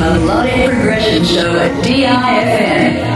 Melodic Progression Show at DIFM.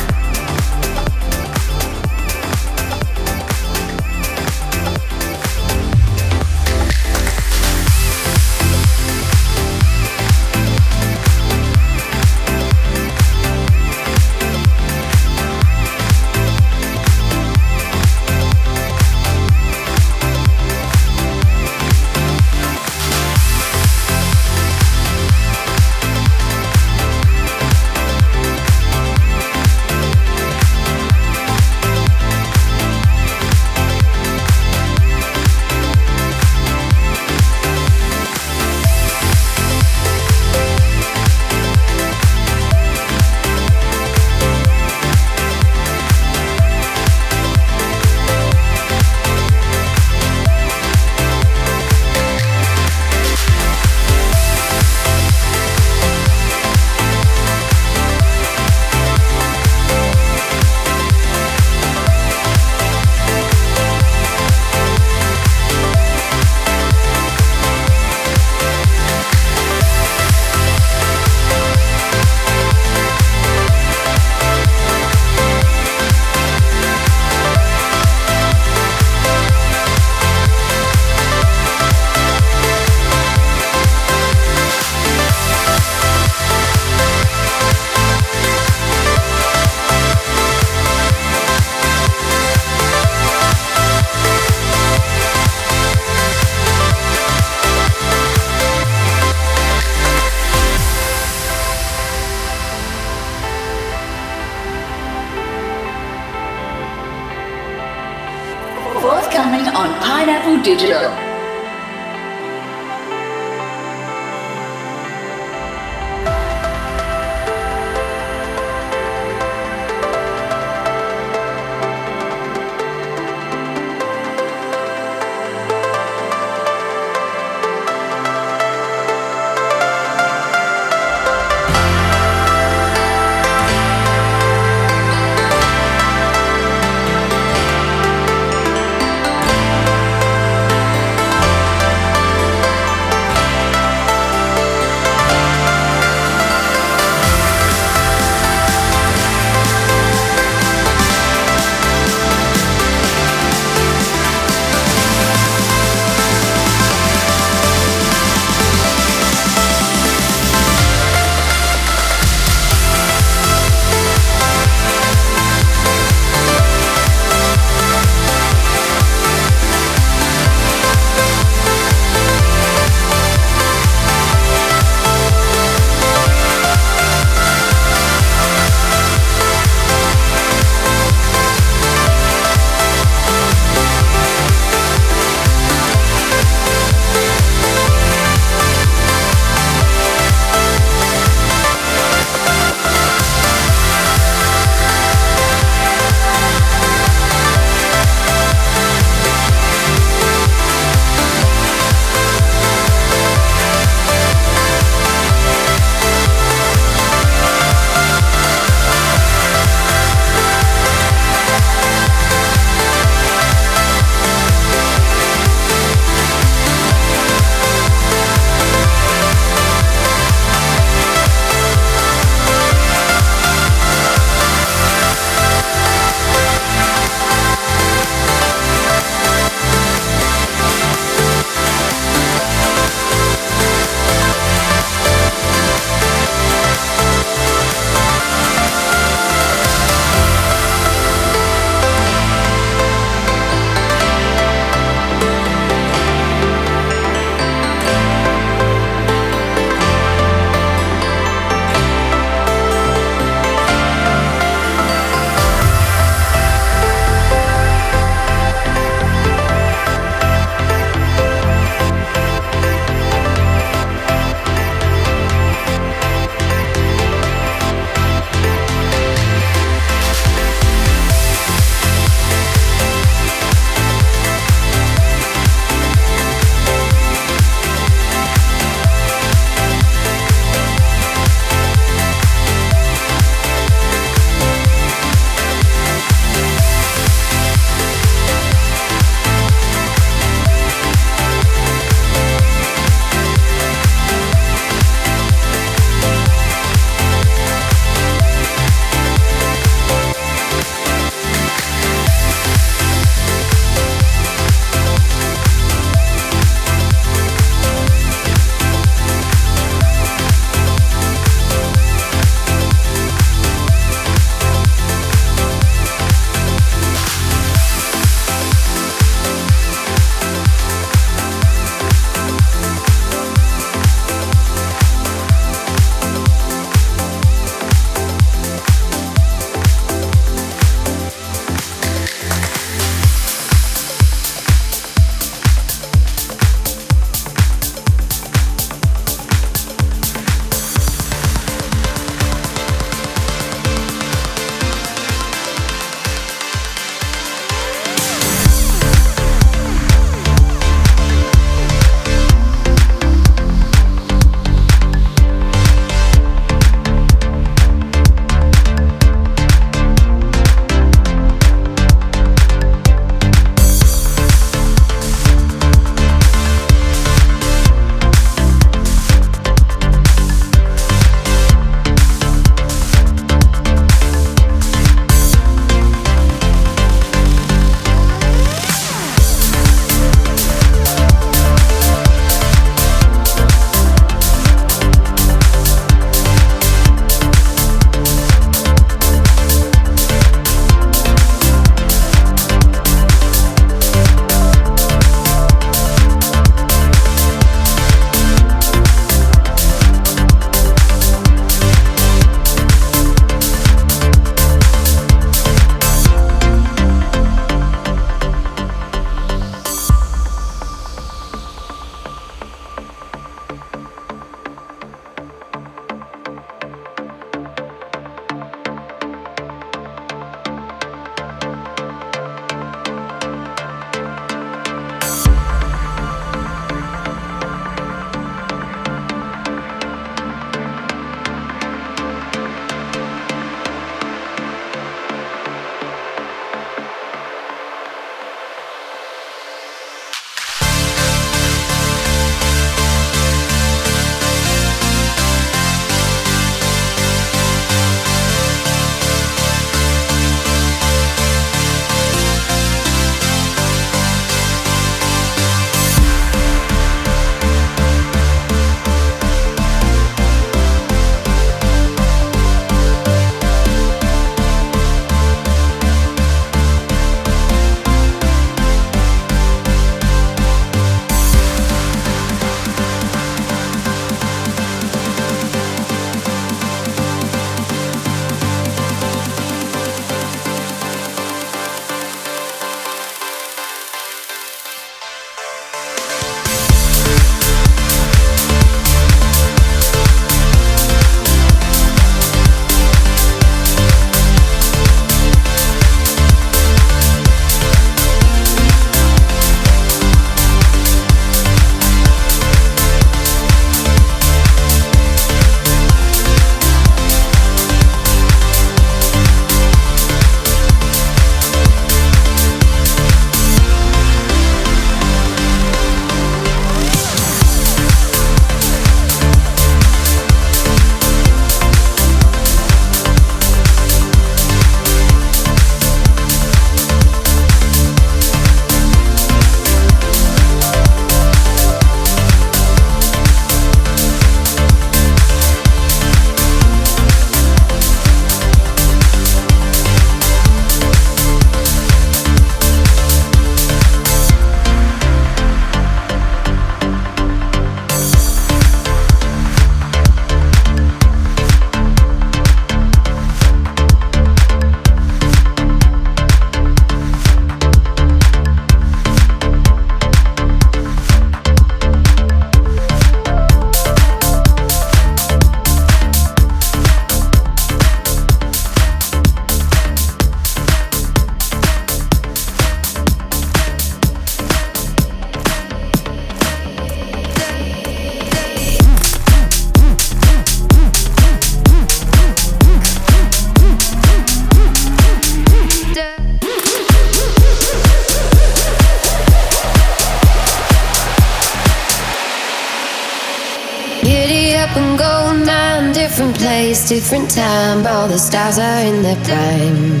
different time. All the stars are in their prime.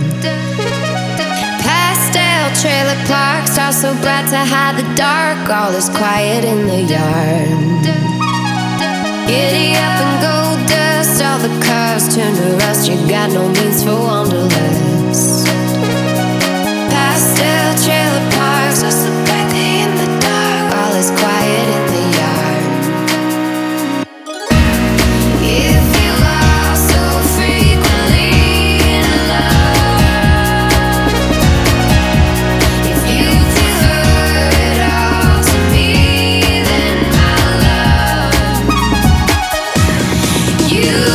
Pastel trailer parks are so glad to hide the dark. All is quiet in the yard. Giddy up and gold dust. All the cars turn to rust. You got no means for wanderlust. you.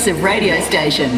Progressive radio station,